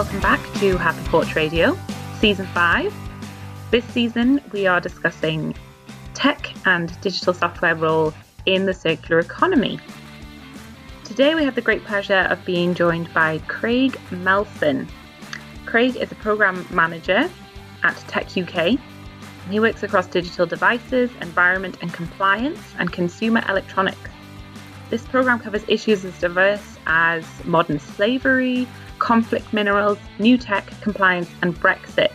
welcome back to Happy Porch Radio, Season 5. This season, we are discussing tech and digital software role in the circular economy. Today, we have the great pleasure of being joined by Craig Melson. Craig is a program manager at techUK. He works across digital devices, environment and compliance, and consumer electronics. This program covers issues as diverse as modern slavery, conflict minerals, new tech, compliance, and Brexit.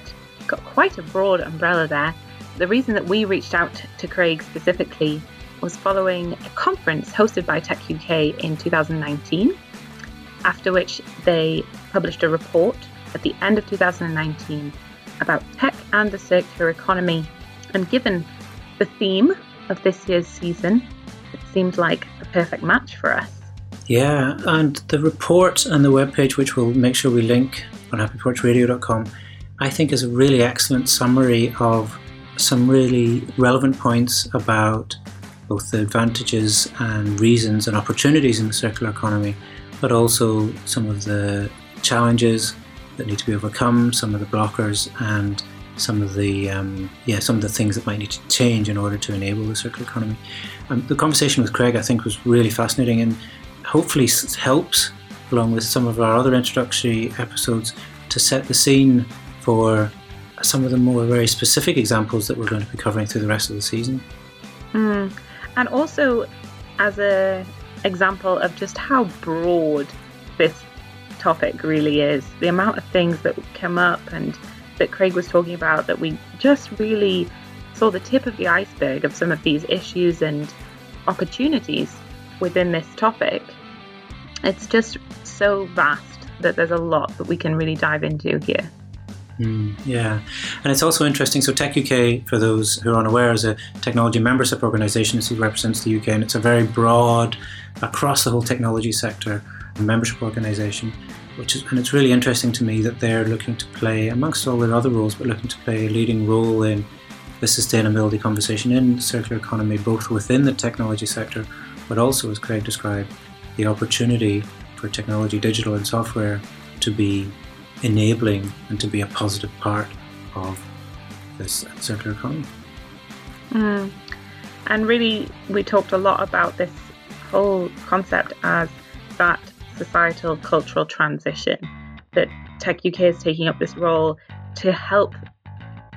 Got quite a broad umbrella there. The reason that we reached out to Craig specifically was following a conference hosted by Tech UK in 2019, after which they published a report at the end of 2019 about tech and the circular economy. And given the theme of this year's season, it seemed like a perfect match for us. Yeah, and the report and the webpage, which we'll make sure we link on happyporchradio.com, I think is a really excellent summary of some really relevant points about both the advantages and reasons and opportunities in the circular economy, but also some of the challenges that need to be overcome, some of the blockers, and some of the um, yeah some of the things that might need to change in order to enable the circular economy. Um, the conversation with Craig, I think, was really fascinating, and hopefully helps, along with some of our other introductory episodes, to set the scene for some of the more very specific examples that we're going to be covering through the rest of the season. Mm. And also, as a example of just how broad this topic really is, the amount of things that come up and that Craig was talking about that we just really saw the tip of the iceberg of some of these issues and opportunities within this topic. It's just so vast that there's a lot that we can really dive into here. Mm, yeah, and it's also interesting. So, techUK, for those who are unaware, is a technology membership organisation. It represents the UK, and it's a very broad, across the whole technology sector, membership organisation. Which is, and it's really interesting to me that they're looking to play, amongst all their other roles, but looking to play a leading role in the sustainability conversation in circular economy, both within the technology sector, but also, as Craig described, the opportunity for technology, digital and software, to be enabling and to be a positive part of this circular economy. Mm. And really, we talked a lot about this whole concept as that societal cultural transition that techUK is taking up this role to help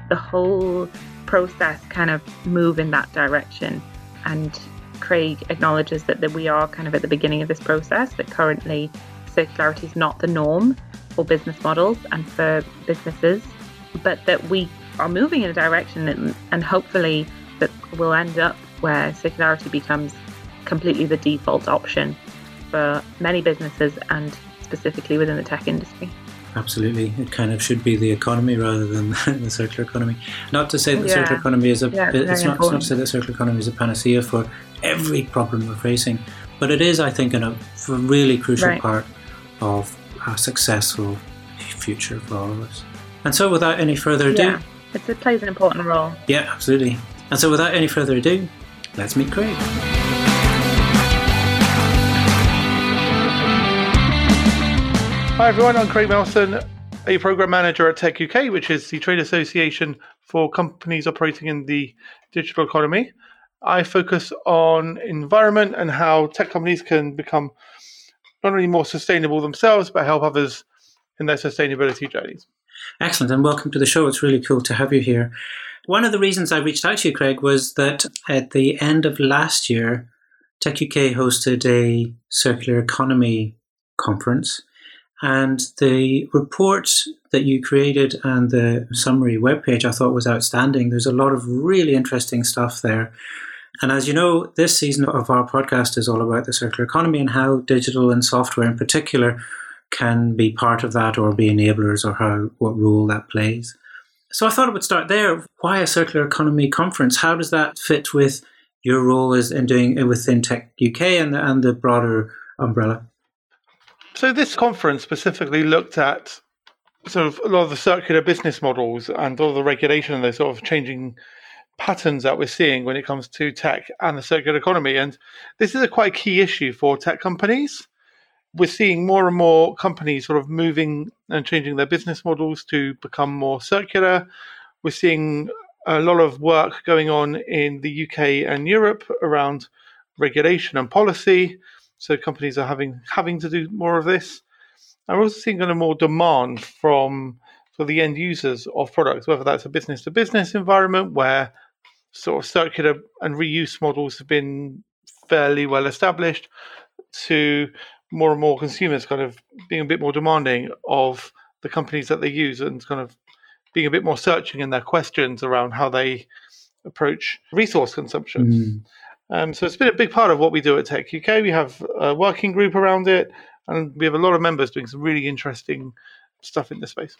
the whole process kind of move in that direction. And Craig acknowledges that, that we are kind of at the beginning of this process, that currently circularity is not the norm for business models and for businesses, but that we are moving in a direction and, and hopefully that we'll end up where circularity becomes completely the default option for many businesses and specifically within the tech industry. Absolutely, it kind of should be the economy rather than the circular economy. Not to say that yeah. circular economy is a yeah, it's, not, it's not to say that circular economy is a panacea for every problem we're facing, but it is, I think, a really crucial right. part of a successful future for all of us. And so, without any further ado, yeah, it plays an important role. Yeah, absolutely. And so, without any further ado, let's meet Craig. Hi everyone, I'm Craig Melson, a program manager at techUK, which is the trade association for companies operating in the digital economy. I focus on environment and how tech companies can become not only more sustainable themselves, but help others in their sustainability journeys. Excellent, and welcome to the show. It's really cool to have you here. One of the reasons I reached out to you, Craig, was that at the end of last year, techUK hosted a circular economy conference. And the report that you created and the summary webpage I thought was outstanding. There's a lot of really interesting stuff there. And as you know, this season of our podcast is all about the circular economy and how digital and software in particular can be part of that or be enablers or how what role that plays. So I thought I would start there. Why a circular economy conference? How does that fit with your role as in doing it within Tech UK and the, and the broader umbrella? So this conference specifically looked at sort of a lot of the circular business models and all the regulation and the sort of changing patterns that we're seeing when it comes to tech and the circular economy. And this is a quite key issue for tech companies. we're seeing more and more companies sort of moving and changing their business models to become more circular. We're seeing a lot of work going on in the UK and Europe around regulation and policy. So companies are having having to do more of this. We're also seeing kind of more demand from for the end users of products, whether that's a business to business environment where sort of circular and reuse models have been fairly well established, to more and more consumers kind of being a bit more demanding of the companies that they use and kind of being a bit more searching in their questions around how they approach resource consumption. Mm. Um, so it's been a big part of what we do at techUK. We have a working group around it, and we have a lot of members doing some really interesting stuff in this space.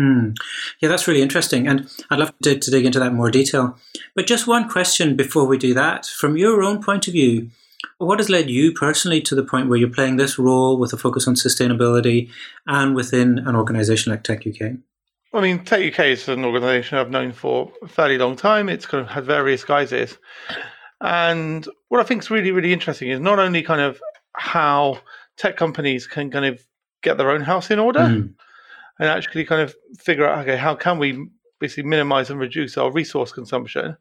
Mm. Yeah, that's really interesting. And I'd love to, to dig into that in more detail. But just one question before we do that. From your own point of view, what has led you personally to the point where you're playing this role with a focus on sustainability and within an organization like techUK? I mean, techUK is an organization I've known for a fairly long time. It's kind of had various guises. And what I think is really, really interesting is not only kind of how tech companies can kind of get their own house in order mm. and actually kind of figure out, okay, how can we basically minimize and reduce our resource consumption?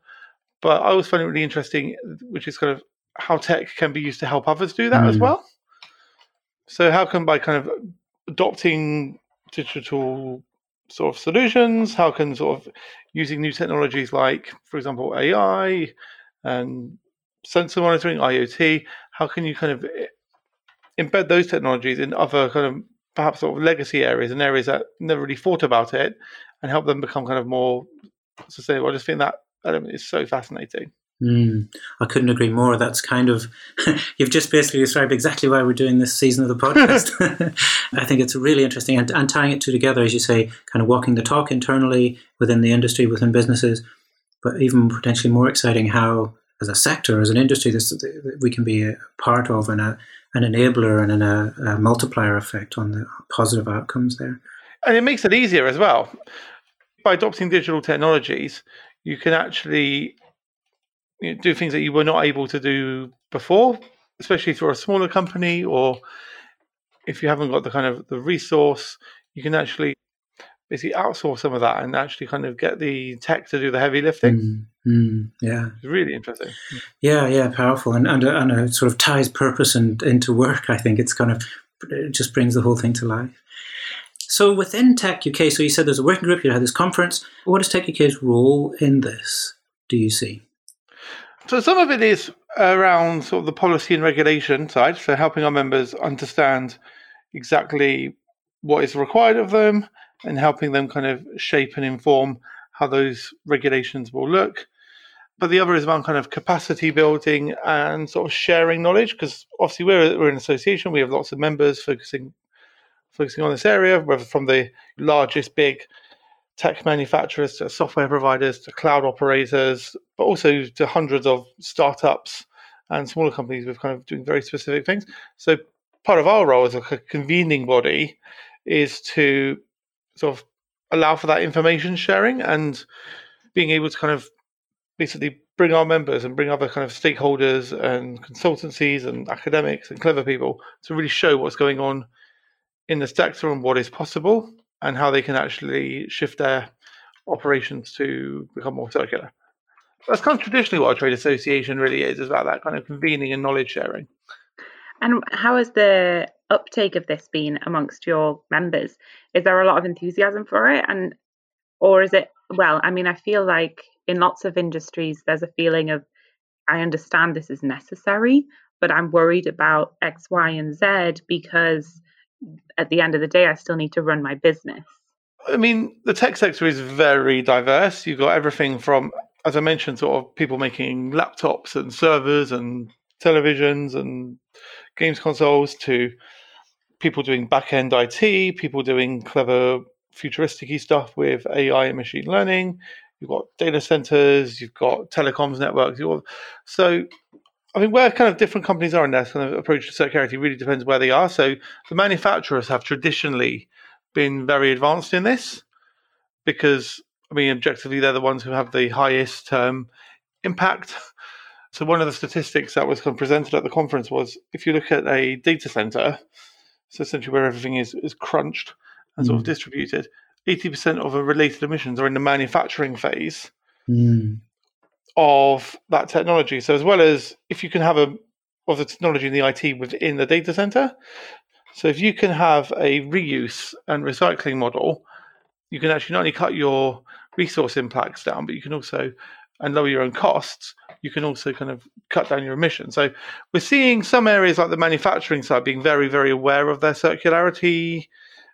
But I always find it really interesting, which is kind of how tech can be used to help others do that mm. as well. So how can by kind of adopting digital sort of solutions, how can sort of using new technologies like, for example, AI and sensor monitoring, IoT, how can you kind of embed those technologies in other kind of perhaps sort of legacy areas and areas that never really thought about it and help them become kind of more sustainable? I just think that element is so fascinating. Mm, I couldn't agree more. That's kind of, you've just basically described exactly why we're doing this season of the podcast. I think it's really interesting and, and tying it two together, as you say, kind of walking the talk internally within the industry, within businesses, but even potentially more exciting how, as a sector, as an industry, this we can be a part of and a, an enabler and a, a multiplier effect on the positive outcomes there. And it makes it easier as well. By adopting digital technologies, you can actually you know, do things that you were not able to do before, especially if you're a smaller company or if you haven't got the kind of the resource, you can actually basically outsource some of that and actually kind of get the tech to do the heavy lifting. Mm, mm, yeah, it's really interesting. Yeah, yeah, powerful, and and and it sort of ties purpose and into work. I think it's kind of it just brings the whole thing to life. So within techUK, so you said there's a working group. You had this conference. What is techUK's role in this? Do you see? So some of it is around sort of the policy and regulation side, so helping our members understand exactly what is required of them and helping them kind of shape and inform how those regulations will look. But the other is around kind of capacity building and sort of sharing knowledge, because obviously we're, we're an association, we have lots of members focusing focusing on this area, whether from the largest big tech manufacturers to software providers to cloud operators, but also to hundreds of startups and smaller companies with kind of doing very specific things. So part of our role as a convening body is to sort of allow for that information sharing and being able to kind of basically bring our members and bring other kind of stakeholders and consultancies and academics and clever people to really show what's going on in the sector and what is possible and how they can actually shift their operations to become more circular. That's kind of traditionally what a trade association really is, is about that kind of convening and knowledge sharing. And how has the uptake of this been amongst your members? Is there a lot of enthusiasm for it? And or is it well, I mean, I feel like in lots of industries there's a feeling of I understand this is necessary, but I'm worried about X, Y, and Z because at the end of the day, I still need to run my business. I mean, the tech sector is very diverse. You've got everything from, as I mentioned, sort of people making laptops and servers and televisions and games consoles to people doing back end IT, people doing clever futuristic stuff with AI and machine learning. You've got data centers, you've got telecoms networks. So I mean, where kind of different companies are in their kind of approach to circularity really depends where they are. So the manufacturers have traditionally been very advanced in this because, I mean, objectively, they're the ones who have the highest um, impact. So one of the statistics that was kind of presented at the conference was if you look at a data center, so essentially where everything is, is crunched and sort of Mm. distributed, 80% of the related emissions are in the manufacturing phase Mm. of that technology. So as well as if you can have a of the technology in the IT within the data center, so if you can have a reuse and recycling model, you can actually not only cut your resource impacts down, but you can also and lower your own costs. You can also kind of cut down your emissions. So we're seeing some areas like the manufacturing side being very, very aware of their circularity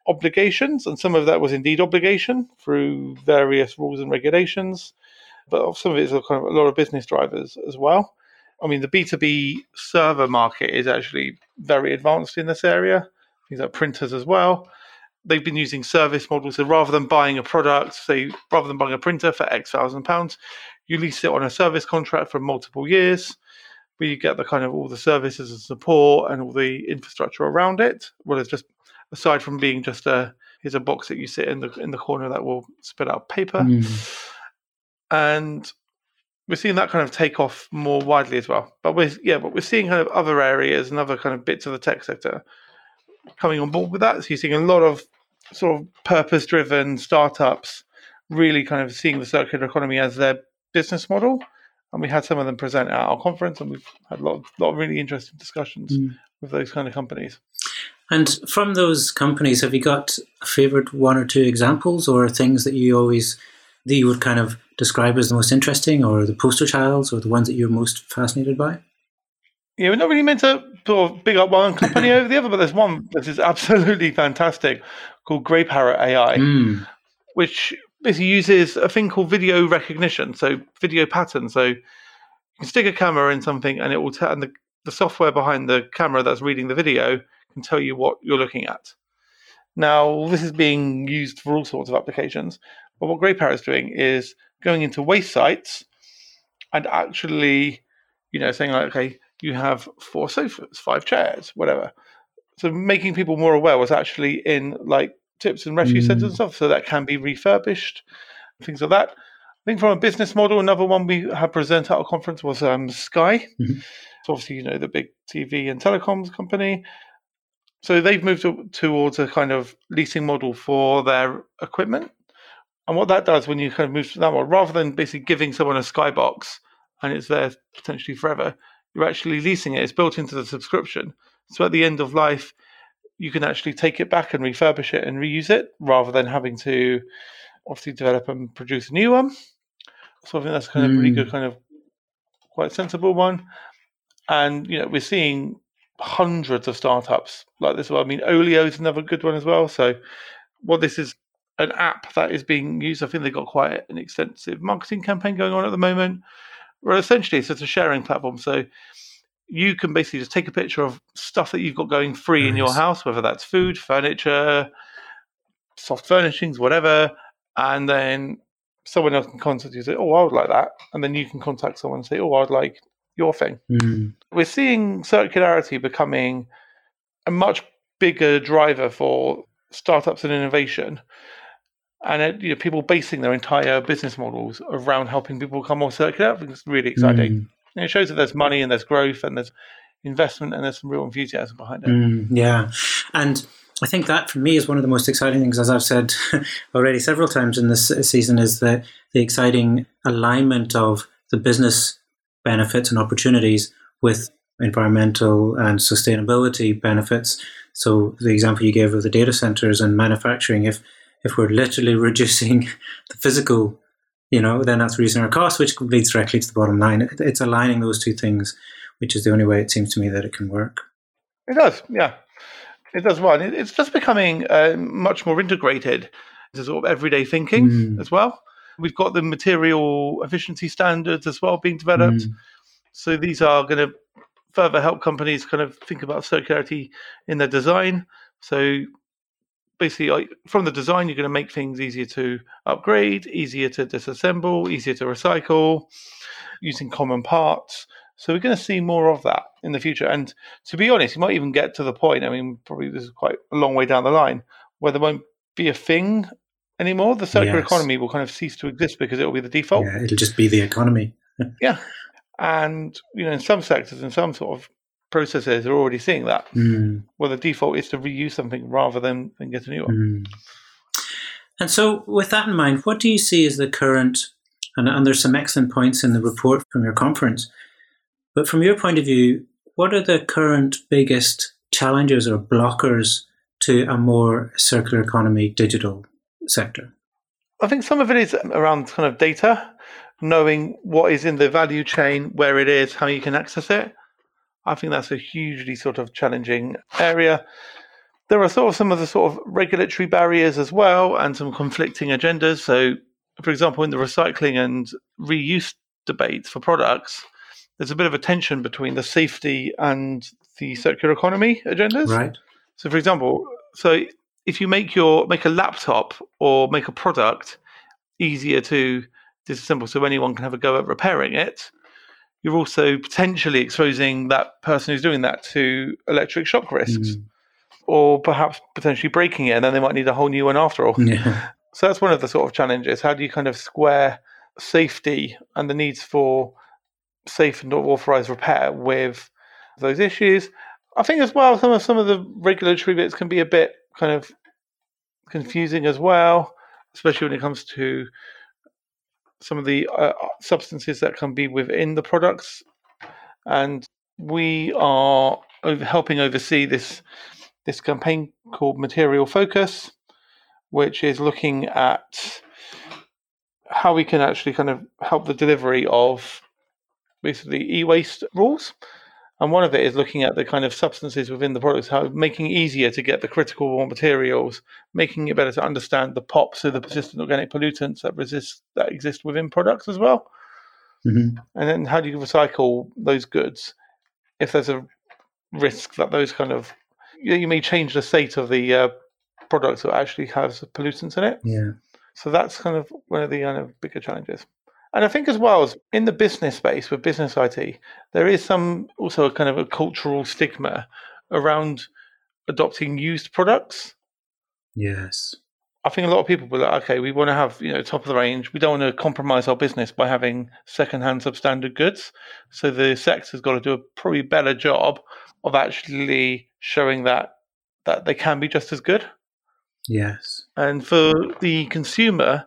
obligations, and some of that was indeed obligation through various rules and regulations but some of it is a kind of a lot of business drivers as well. I mean, the B2B server market is actually very advanced in this area, things like printers as well. They've been using service models. So rather than buying a product, say, rather than buying a printer for X thousand pounds, you lease it on a service contract for multiple years, where you get the kind of all the services and support and all the infrastructure around it. Well, it's just aside from being just a here's a box that you sit in the in the corner that will spit out paper Mm. and we're seeing that kind of take off more widely as well. But we're yeah, but we're seeing kind of other areas and other kind of bits of the tech sector coming on board with that. So you're seeing a lot of sort of purpose-driven startups really kind of seeing the circular economy as their business model. And we had some of them present at our conference, and we've had a lot, of, lot of really interesting discussions Mm. with those kind of companies. And from those companies, have you got a favorite one or two examples or things that you always that you would kind of describe as the most interesting or the poster childs or the ones that you're most fascinated by? Yeah, we're not really meant to sort of big up one company over the other, but there's one that is absolutely fantastic called Greyparrot AI. Mm. which basically uses a thing called video recognition, so video pattern. So you can stick a camera in something, and it will tell, and the, the software behind the camera that's reading the video can tell you what you're looking at. Now, this is being used for all sorts of applications, but what Greyparrot is doing is going into waste sites and actually, you know, saying like, okay, you have four sofas, five chairs, whatever. So making people more aware was actually in like tips and refuse Mm. centers and stuff, so that can be refurbished, things like that. I think from a business model, another one we had presented at our conference was um, Sky. Mhm. So obviously, you know, the big TV and telecoms company. So they've moved to, towards a kind of leasing model for their equipment. And what that does when you kind of move to that one, rather than basically giving someone a Skybox and it's there potentially forever, you're actually leasing it. It's built into the subscription. So at the end of life, you can actually take it back and refurbish it and reuse it rather than having to obviously develop and produce a new one. So I think that's kind of a really Mm. good, kind of quite sensible one. And you know, we're seeing hundreds of startups like this. Well, I mean, Olio is another good one as well. So, what this is an app that is being used. I think they've got quite an extensive marketing campaign going on at the moment. Well, essentially, it's just a sharing platform. So you can basically just take a picture of stuff that you've got going free in your house, whether that's food, furniture, soft furnishings, whatever, and then someone else can contact you and say, "Oh, I would like that," and then you can contact someone and say, "Oh, I'd like your thing." Mm. We're seeing circularity becoming a much bigger driver for startups and innovation, and it, you know, people basing their entire business models around helping people become more circular. I think it's really exciting. Mm. And it shows that there's money and there's growth and there's investment and there's some real enthusiasm behind it. Mm, yeah. And I think that for me is one of the most exciting things, as I've said already several times in this season, is the, the exciting alignment of the business benefits and opportunities with environmental and sustainability benefits. So the example you gave of the data centers and manufacturing, if if we're literally reducing the physical, you know, then that's reducing our costs, which leads directly to the bottom line. It, it's aligning those two things, which is the only way it seems to me that it can work. It does, yeah. It does well. It- It's just becoming uh, much more integrated into sort of everyday thinking Mm. as well. We've got the material efficiency standards as well being developed. Mm. So these are going to further help companies kind of think about circularity in their design. So basically, like, from the design, you're going to make things easier to upgrade, easier to disassemble, easier to recycle, using common parts. So we're going to see more of that in the future. And to be honest, you might even get to the point. I mean, probably this is quite a long way down the line where there won't be a thing anymore. The circular Yes. economy will kind of cease to exist because it will be the default. Yeah, it'll just be the economy. Yeah. And you know, in some sectors, in some sort of processes are already seeing that. Mm. Well, the default is to reuse something rather than, than get a new one. Mm. And so, with that in mind, what do you see as the current? And, and there's some excellent points in the report from your conference. But from your point of view, what are the current biggest challenges or blockers to a more circular economy digital sector? I think some of it is around kind of data, knowing what is in the value chain, where it is, how you can access it. I think that's a hugely sort of challenging area. There are sort of some of the sort of regulatory barriers as well, and some conflicting agendas. So, for example, in the recycling and reuse debates for products, there's a bit of a tension between the safety and the circular economy agendas. Right. So, for example, so if you make your make a laptop or make a product easier to disassemble, so anyone can have a go at repairing it, you're also potentially exposing that person who's doing that to electric shock risks, Mm. or perhaps potentially breaking it, and then they might need a whole new one after all. Yeah. So that's one of the sort of challenges. How do you kind of square safety and the needs for safe and authorized repair with those issues? I think as well some of some of the regulatory bits can be a bit kind of confusing as well, especially when it comes to some of the uh, substances that can be within the products. And we are over, helping oversee this this campaign called Material Focus, which is looking at how we can actually kind of help the delivery of basically e-waste rules. And one of it is looking at the kind of substances within the products, how making it easier to get the critical raw materials, making it better to understand the POP, so the persistent organic pollutants that resist that exist within products as well. hmm And then how do you recycle those goods if there's a risk that those kind of you, you may change the state of the uh, product that actually has pollutants in it. Yeah. So that's kind of one of the kind of bigger challenges. And I think as well as in the business space with business IT, there is some also a kind of a cultural stigma around adopting used products. Yes. I think a lot of people will like, okay, we want to have, you know, top of the range. We don't want to compromise our business by having second-hand substandard goods. So the sector's got to do a probably better job of actually showing that that they can be just as good. Yes. And for the consumer,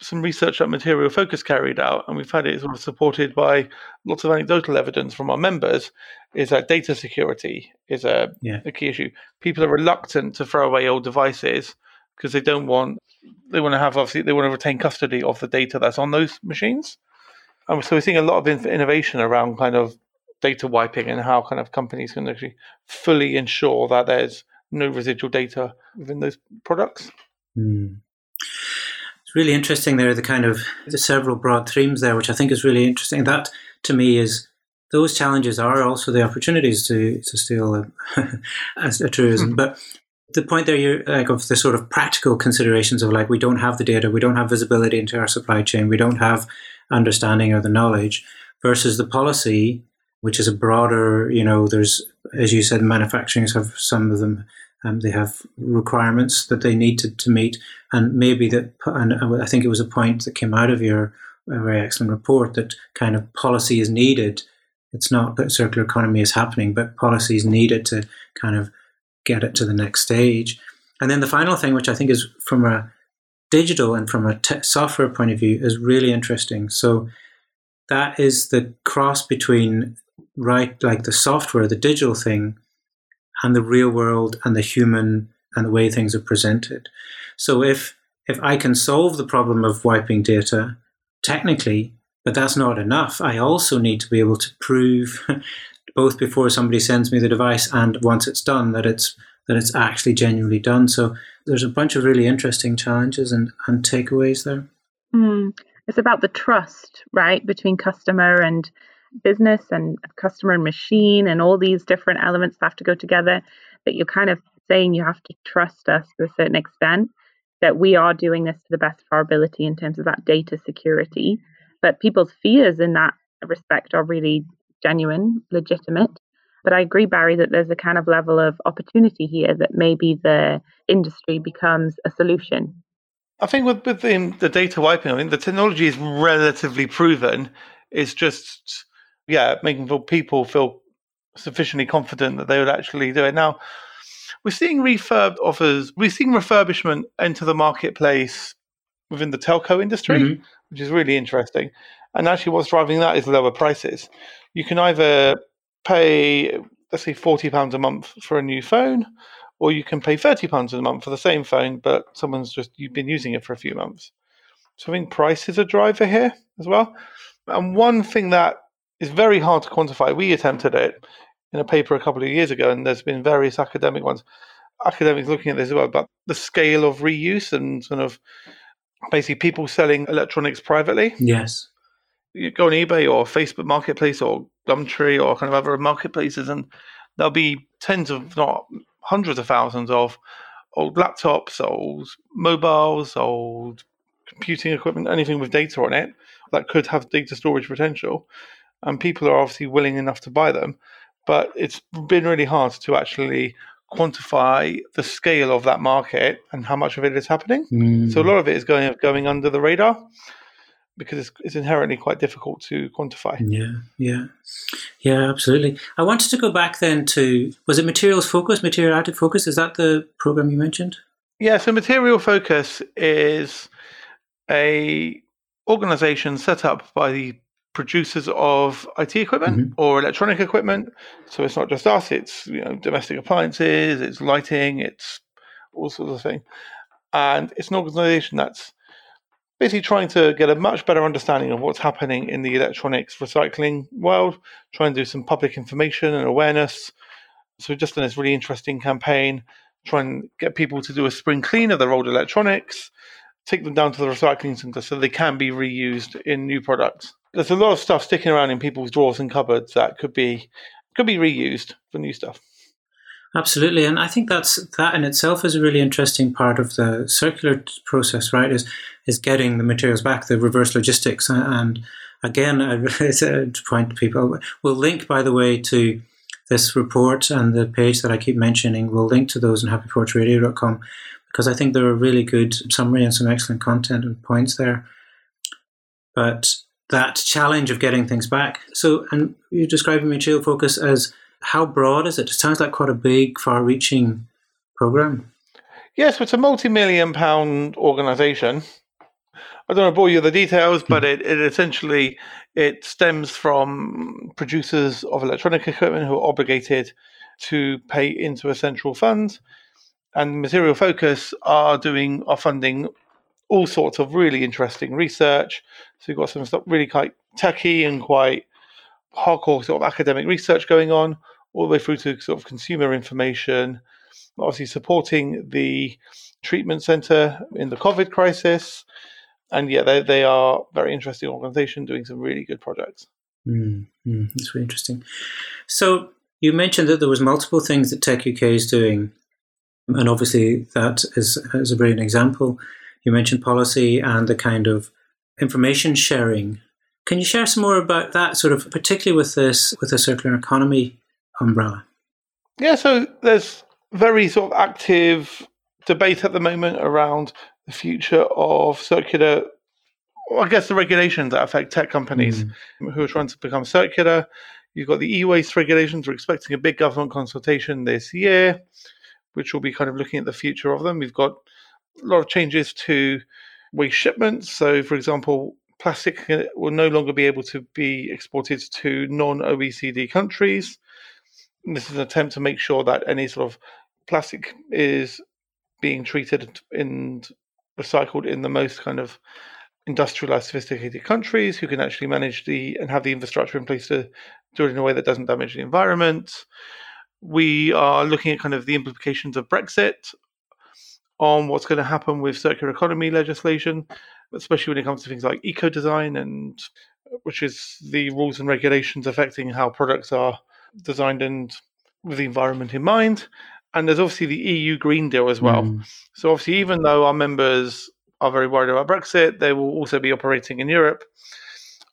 some research that Material Focus carried out, and we've had it sort of supported by lots of anecdotal evidence from our members, is that data security is a, Yeah. a key issue. People are reluctant to throw away old devices because they don't want they want to have obviously they want to retain custody of the data that's on those machines. And so we're seeing a lot of innovation around kind of data wiping and how kind of companies can actually fully ensure that there's no residual data within those products. Mm. It's really interesting. There are the kind of the several broad themes there, which I think is really interesting. That to me is those challenges are also the opportunities to to steal a, as a truism. Hmm. But the point there, you like of the sort of practical considerations of like we don't have the data, we don't have visibility into our supply chain, we don't have understanding or the knowledge, versus the policy, which is a broader. You know, there's as you said, manufacturers have some of them um, they have requirements that they need to, to meet, and maybe that. And I think it was a point that came out of your very excellent report that kind of policy is needed. It's not that circular economy is happening, but policy is needed to kind of get it to the next stage. And then the final thing, which I think is from a digital and from a software point of view, is really interesting. So that is the cross between right, like the software, the digital thing, and the real world and the human and the way things are presented. So if if I can solve the problem of wiping data technically, but that's not enough, I also need to be able to prove both before somebody sends me the device and once it's done that it's that it's actually genuinely done. So there's a bunch of really interesting challenges and, and takeaways there. Mm. It's about the trust, right, between customer and business and customer and machine and all these different elements have to go together that you're kind of saying you have to trust us to a certain extent that we are doing this to the best of our ability in terms of that data security. But people's fears in that respect are really genuine legitimate. But i agree barry that there's a kind of level of opportunity here that maybe the industry becomes a solution. I think with, with the, the data wiping, I mean, the technology is relatively proven. It's just, yeah, making people feel sufficiently confident that they would actually do it. Now, we're seeing refurb offers, we're seeing refurbishment enter the marketplace within the telco industry, mm-hmm. which is really interesting. And actually, what's driving that is lower prices. You can either pay, let's say, £40 a month for a new phone, or you can pay £30 a month for the same phone, but someone's just, you've been using it for a few months. So I think price is a driver here as well. And one thing that is very hard to quantify, we attempted it in a paper a couple of years ago, and there's been various academic ones, academics looking at this as well, about the scale of reuse and sort of basically people selling electronics privately. Yes. You go on eBay or Facebook Marketplace or Gumtree or kind of other marketplaces, and there'll be tens of, not hundreds of thousands of old laptops, old mobiles, old computing equipment, anything with data on it that could have data storage potential. And people are obviously willing enough to buy them but it's been really hard to actually quantify the scale of that market and how much of it is happening. Mm. So a lot of it is going going under the radar because it's, it's inherently quite difficult to quantify. Yeah, yeah, yeah, absolutely. I wanted to go back then to was it Materials Focus, Material Active Focus? Is that the program you mentioned? Yeah, so Material Focus is a organization set up by the producers of IT equipment mm-hmm. or electronic equipment. So it's not just us; it's you know domestic appliances, it's lighting, it's all sorts of things. And it's an organisation that's basically trying to get a much better understanding of what's happening in the electronics recycling world, try and do some public information and awareness. So we've just done this really interesting campaign, try and get people to do a spring clean of their old electronics, take them down to the recycling centre so they can be reused in new products there's a lot of stuff sticking around in people's drawers and cupboards that could be could be reused for new stuff. Absolutely, and I think that's that in itself is a really interesting part of the circular process, right? Is is getting the materials back, the reverse logistics, and again, it's a uh, point to people. We'll link, by the way, to this report and the page that I keep mentioning. We'll link to those on happyporchradio.com because I think there are really good summary and some excellent content and points there. But that challenge of getting things back. So, and you're describing Material Focus as how broad is it? It sounds like quite a big, far-reaching program. Yes, it's a multi-million pound organization. I don't want to bore you with the details, but it, it essentially it stems from producers of electronic equipment who are obligated to pay into a central fund, and Material Focus are doing are funding all sorts of really interesting research. So we've got some stuff really quite techy and quite hardcore sort of academic research going on, all the way through to sort of consumer information. Obviously, supporting the treatment center in the COVID crisis. And yeah, they, they are very interesting organization doing some really good projects. Mm, mm, that's really interesting. So you mentioned that there was multiple things that techUK is doing, and obviously that is, is a brilliant example. You mentioned policy and the kind of information sharing. Can you share some more about that, sort of particularly with this with the circular economy umbrella? Yeah, so there's very sort of active debate at the moment around the future of circular. I guess the regulations that affect tech companies mm. who are trying to become circular. You've got the e-waste regulations. We're expecting a big government consultation this year, which will be kind of looking at the future of them. We've got a lot of changes to waste shipments. So, for example, plastic will no longer be able to be exported to non OECD countries. This is an attempt to make sure that any sort of plastic is being treated and recycled in the most kind of industrialized, sophisticated countries who can actually manage the and have the infrastructure in place to do it in a way that doesn't damage the environment. We are looking at kind of the implications of Brexit on what's going to happen with circular economy legislation, especially when it comes to things like eco design and which is the rules and regulations affecting how products are designed and with the environment in mind. And there's obviously the EU Green Deal as well. Mm. So obviously, even though our members are very worried about Brexit, they will also be operating in Europe.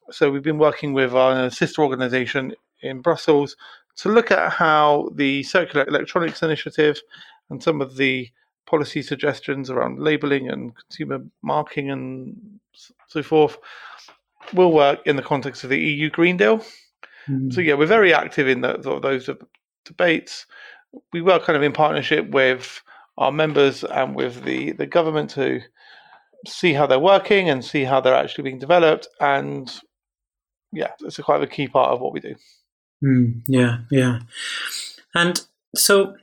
So we've been working with our sister organisation in Brussels to look at how the Circular Electronics Initiative and some of the policy suggestions around labeling and consumer marking and so forth will work in the context of the EU Green Deal. Mm. So yeah, we're very active in the, sort of those debates. We work kind of in partnership with our members and with the, the government to see how they're working and see how they're actually being developed. And yeah, it's a quite a key part of what we do. Mm, yeah, yeah. And so,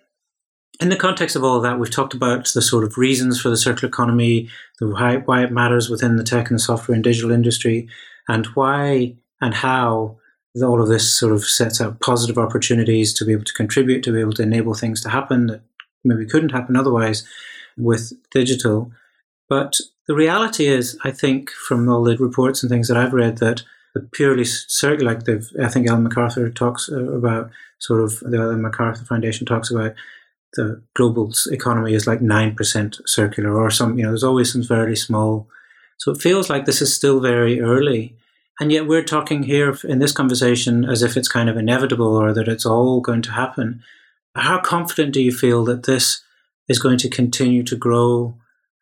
in the context of all of that, we've talked about the sort of reasons for the circular economy, the why, why it matters within the tech and the software and digital industry, and why and how all of this sort of sets out positive opportunities to be able to contribute, to be able to enable things to happen that maybe couldn't happen otherwise with digital. But the reality is, I think, from all the reports and things that I've read, that the purely circular, like I think Ellen MacArthur talks uh, about, sort of the Ellen MacArthur Foundation talks about the global economy is like 9% circular or some, you know, there's always some very small. So it feels like this is still very early. And yet we're talking here in this conversation as if it's kind of inevitable or that it's all going to happen. How confident do you feel that this is going to continue to grow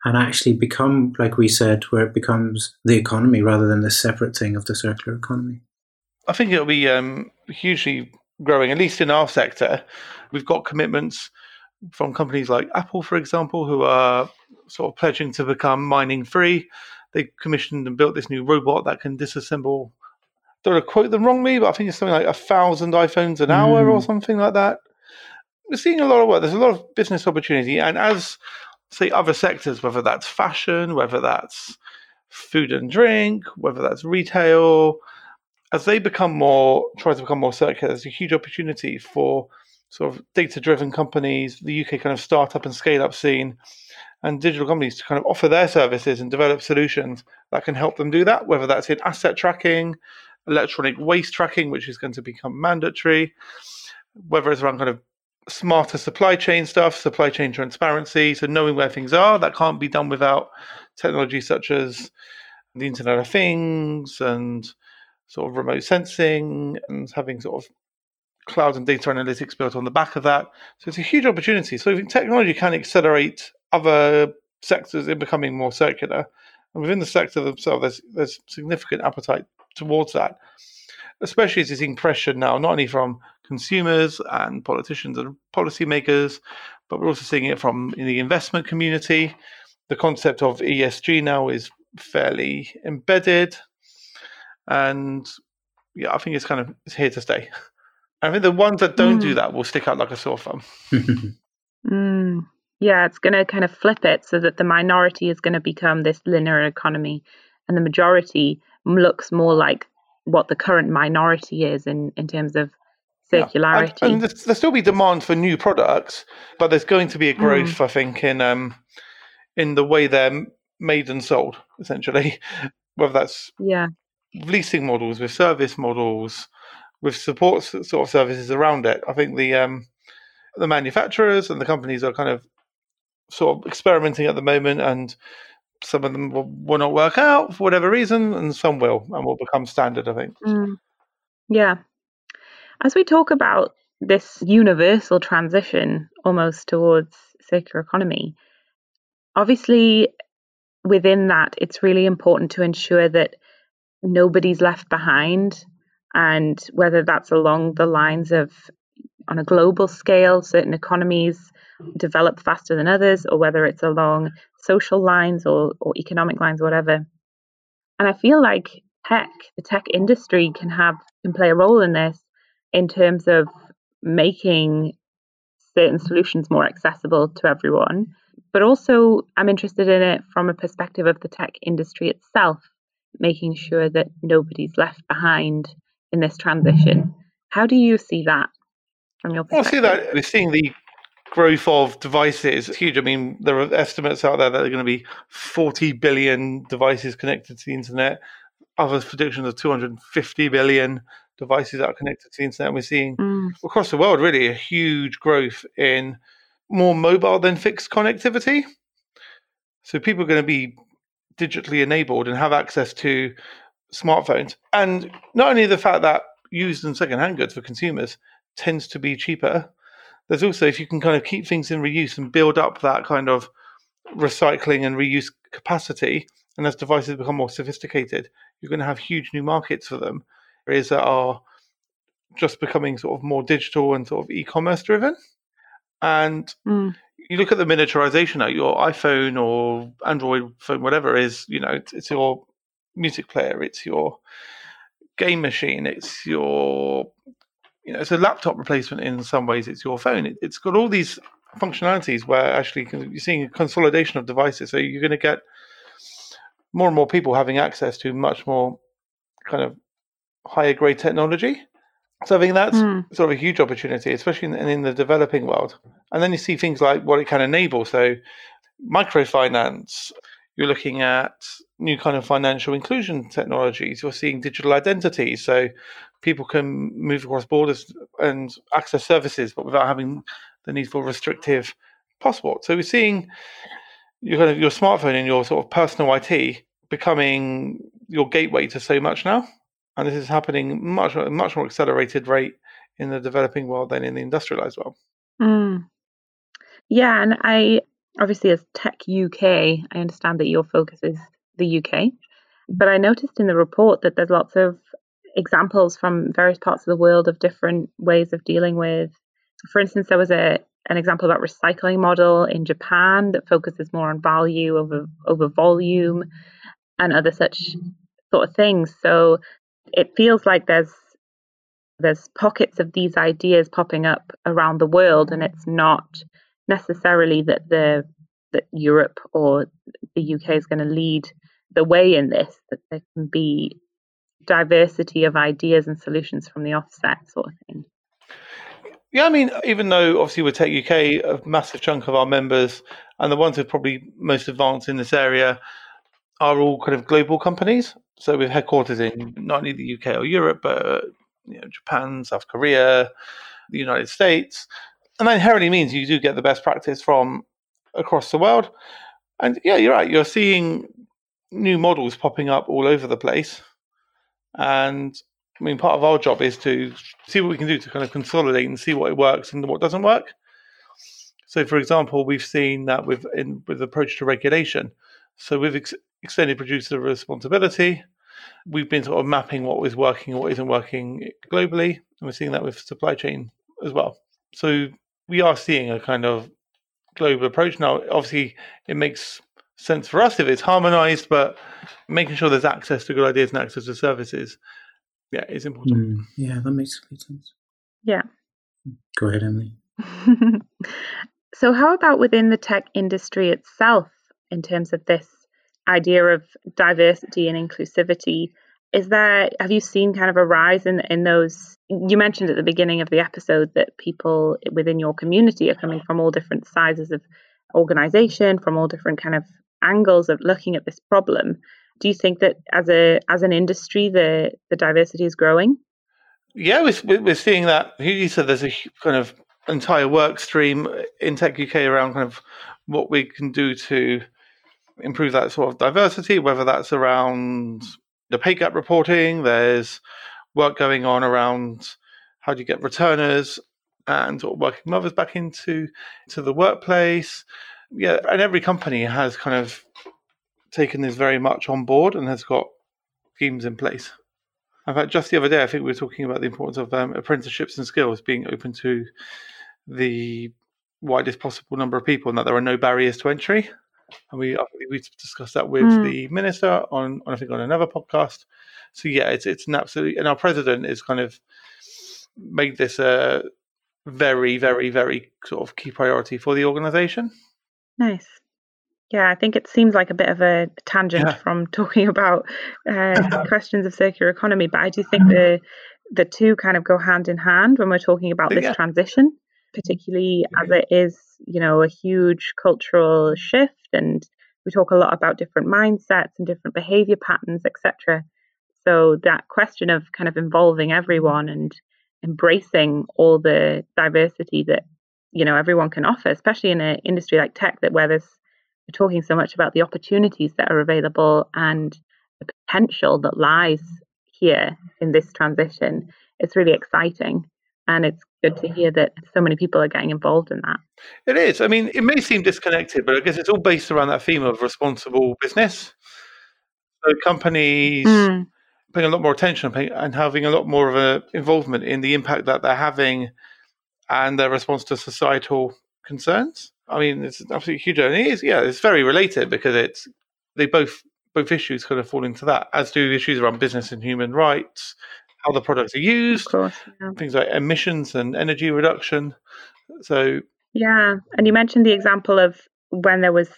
and actually become, like we said, where it becomes the economy rather than this separate thing of the circular economy? I think it'll be um, hugely growing, at least in our sector. We've got commitments from companies like Apple, for example, who are sort of pledging to become mining free they commissioned and built this new robot that can disassemble. Don't want to quote them wrongly, but I think it's something like a thousand iPhones an hour mm. or something like that. We're seeing a lot of work. There's a lot of business opportunity, and as say other sectors, whether that's fashion, whether that's food and drink, whether that's retail, as they become more try to become more circular, there's a huge opportunity for sort of data driven companies, the UK kind of startup and scale up scene and digital companies to kind of offer their services and develop solutions that can help them do that, whether that's in asset tracking, electronic waste tracking, which is going to become mandatory, whether it's around kind of smarter supply chain stuff, supply chain transparency, so knowing where things are. That can't be done without technology such as the Internet of Things and sort of remote sensing and having sort of cloud and data analytics built on the back of that. So it's a huge opportunity. So technology can accelerate other sectors in becoming more circular. And within the sector themselves, there's, there's significant appetite towards that, especially as you're seeing pressure now, not only from consumers and politicians and policymakers, but we're also seeing it from in the investment community. The concept of ESG now is fairly embedded. And yeah, I think it's kind of it's here to stay. I think the ones that don't mm. do that will stick out like a sore thumb. mm. Yeah, it's going to kind of flip it so that the minority is going to become this linear economy and the majority looks more like what the current minority is in, in terms of circularity. Yeah. And, and there'll still be demand for new products, but there's going to be a growth, mm. I think, in um, in the way they're made and sold, essentially. Whether that's yeah leasing models, with service models, with support sort of services around it. I think the um, the manufacturers and the companies are kind of sort of experimenting at the moment, and some of them will, will not work out for whatever reason, and some will and will become standard. I think. Mm. Yeah. As we talk about this universal transition almost towards circular economy, obviously within that, it's really important to ensure that nobody's left behind. And whether that's along the lines of on a global scale, certain economies develop faster than others, or whether it's along social lines or, or economic lines, whatever. And I feel like tech, the tech industry can have can play a role in this in terms of making certain solutions more accessible to everyone. But also I'm interested in it from a perspective of the tech industry itself, making sure that nobody's left behind in this transition. How do you see that from your perspective? Well, I see that we're seeing the growth of devices is huge. I mean, there are estimates out there that there are going to be 40 billion devices connected to the internet. Other predictions of 250 billion devices that are connected to the internet. And we're seeing mm. across the world really a huge growth in more mobile than fixed connectivity. So people are going to be digitally enabled and have access to smartphones. And not only the fact that used and secondhand goods for consumers tends to be cheaper, there's also if you can kind of keep things in reuse and build up that kind of recycling and reuse capacity, and as devices become more sophisticated, you're going to have huge new markets for them. Areas that are just becoming sort of more digital and sort of e-commerce driven. And Mm. you look at the miniaturization of your iPhone or Android phone, whatever is, you know, it's, it's your music player, it's your game machine, it's your, you know, it's a laptop replacement in some ways. It's your phone. It, it's got all these functionalities where actually you're seeing a consolidation of devices. So you're going to get more and more people having access to much more kind of higher grade technology. So I think that's Mm. sort of a huge opportunity, especially in, in the developing world. And then you see things like what it can enable. So microfinance, you're looking at new kind of financial inclusion technologies. You're seeing digital identity, so people can move across borders and access services, but without having the need for restrictive passport. So we're seeing your kind of your smartphone and your sort of personal IT becoming your gateway to so much now, and this is happening much much more accelerated rate in the developing world than in the industrialized world. Mm. Yeah, and I obviously as techUK, I understand that your focus is the UK, mm-hmm. but I noticed in the report that there's lots of examples from various parts of the world of different ways of dealing with. For instance, there was a an example about recycling model in Japan that focuses more on value over over volume and other such sort of things. So it feels like there's there's pockets of these ideas popping up around the world and it's not necessarily that the that Europe or the UK is going to lead the way in this that there can be diversity of ideas and solutions from the offset sort of thing Yeah, I mean, even though obviously with techUK, a massive chunk of our members and the ones who are probably most advanced in this area are all kind of global companies. So with headquarters in not only the UK or Europe, but you know, Japan, South Korea, the United States, and that inherently means you do get the best practice from across the world. And yeah, you're right. You're seeing new models popping up all over the place, and I mean, part of our job is to see what we can do to kind of consolidate and see what works and what doesn't work. So, for example, we've seen that with in, with approach to regulation. So, with ex- extended producer responsibility, we've been sort of mapping what is working and what isn't working globally, and we're seeing that with supply chain as well. So, we are seeing a kind of global approach now. Obviously, it makes sense for us if it's harmonized, but making sure there's access to good ideas and access to services yeah, it's important. Mm, yeah, that makes complete sense. Yeah. Go ahead, Emily. so, how about within the tech industry itself, in terms of this idea of diversity and inclusivity? Is there have you seen kind of a rise in in those? You mentioned at the beginning of the episode that people within your community are coming from all different sizes of organization, from all different kind of angles of looking at this problem. Do you think that as a as an industry the the diversity is growing? Yeah, we're, we're seeing that. You said there's a kind of entire work stream in techUK around kind of what we can do to improve that sort of diversity, whether that's around the pay gap reporting. There's work going on around how do you get returners and working mothers back into to the workplace. Yeah, and every company has kind of taken this very much on board and has got schemes in place. In fact, just the other day, I think we were talking about the importance of um, apprenticeships and skills being open to the widest possible number of people, and that there are no barriers to entry. And we we discussed that with Mm. the minister on, on I think on another podcast. So yeah, it's it's an absolute, and our president is kind of made this a very very very sort of key priority for the organisation. Nice. Yeah, I think it seems like a bit of a tangent Yeah. from talking about uh, questions of circular economy, but I do think the the two kind of go hand in hand when we're talking about this Yeah. transition, particularly as it is, you know, a huge cultural shift, and we talk a lot about different mindsets and different behavior patterns, etc. So that question of kind of involving everyone and embracing all the diversity that you know everyone can offer, especially in an industry like tech, that where there's we're talking so much about the opportunities that are available and the potential that lies here in this transition. It's really exciting, and it's good to hear that so many people are getting involved in that. It is. I mean, it may seem disconnected, but I guess it's all based around that theme of responsible business. So companies Mm, paying a lot more attention and having a lot more of an involvement in the impact that they're having and their response to societal concerns. I mean, it's absolutely huge. And it is, yeah, it's very related because it's they both both issues kind of fall into that, as do issues around business and human rights, how the products are used, course, yeah. things like emissions and energy reduction. So yeah, and you mentioned the example of when there was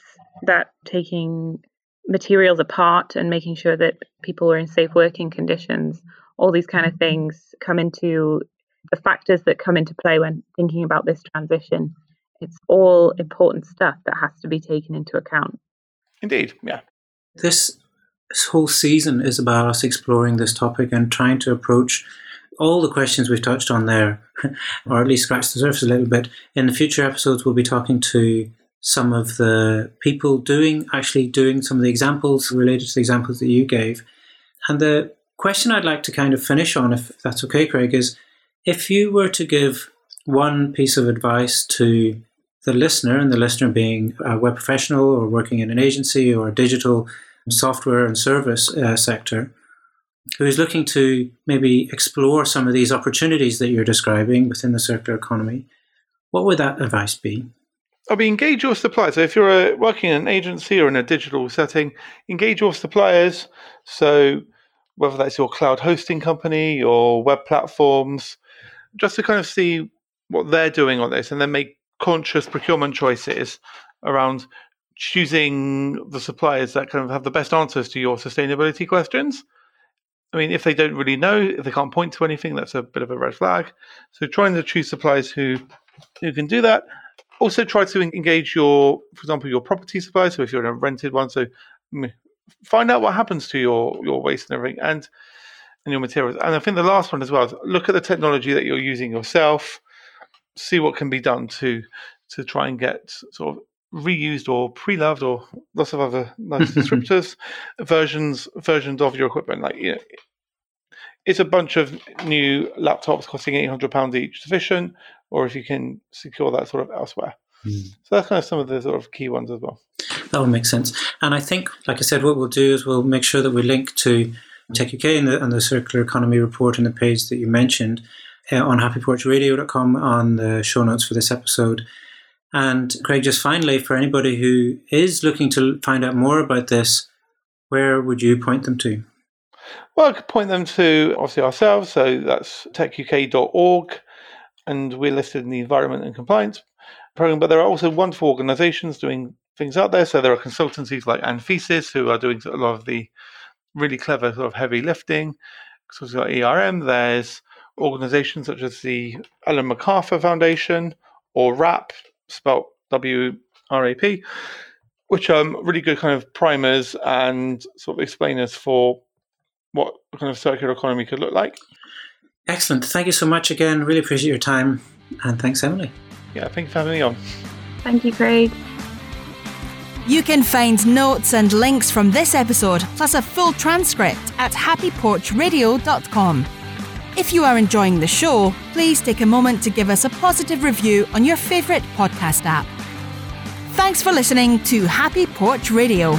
that taking materials apart and making sure that people were in safe working conditions. All these kind of things come into the factors that come into play when thinking about this transition. It's all important stuff that has to be taken into account. Indeed, yeah. This, this whole season is about us exploring this topic and trying to approach all the questions we've touched on there, or at least scratch the surface a little bit. In the future episodes, we'll be talking to some of the people doing, actually doing some of the examples related to the examples that you gave. And the question I'd like to kind of finish on, if that's okay, Craig, is if you were to give one piece of advice to the listener, and the listener being a web professional or working in an agency or a digital software and service uh, sector, who is looking to maybe explore some of these opportunities that you're describing within the circular economy, what would that advice be? I mean, engage your suppliers. So if you're uh, working in an agency or in a digital setting, engage your suppliers. So whether that's your cloud hosting company or web platforms, just to kind of see what they're doing on this and then make conscious procurement choices around choosing the suppliers that kind of have the best answers to your sustainability questions. I mean, if they don't really know, if they can't point to anything, that's a bit of a red flag. So trying to choose suppliers who who can do that. Also try to engage your, for example, your property suppliers. So if you're in a rented one, so mm, find out what happens to your your waste and everything, and and your materials. And I think the last one as well is look at the technology that you're using yourself, see what can be done to to try and get sort of reused or pre-loved or lots of other nice descriptors versions versions of your equipment. Like you know, it's a bunch of new laptops costing eight hundred pounds each sufficient, or if you can secure that sort of elsewhere. Mm. So that's kind of some of the sort of key ones as well. That will make sense. And I think, like I said, what we'll do is we'll make sure that we link to techUK and the, and the Circular Economy report on the page that you mentioned uh, on happyporchradio.com on the show notes for this episode. And Craig, just finally, for anybody who is looking to find out more about this, where would you point them to? Well, I could point them to obviously ourselves, so that's techuk.org, and we're listed in the Environment and Compliance program. But there are also wonderful organisations doing things out there. So there are consultancies like Anthesis who are doing a lot of the really clever sort of heavy lifting. So we've got ERM. There's organisations such as the Ellen MacArthur Foundation or WRAP, spelled W R A P, which are really good kind of primers and sort of explainers for what kind of circular economy could look like. Excellent. Thank you so much again. Really appreciate your time. And thanks, Emily. Yeah, thank you for having me on. Thank you, Craig. You can find notes and links from this episode, plus a full transcript at happyporchradio.com. If you are enjoying the show, please take a moment to give us a positive review on your favourite podcast app. Thanks for listening to Happy Porch Radio.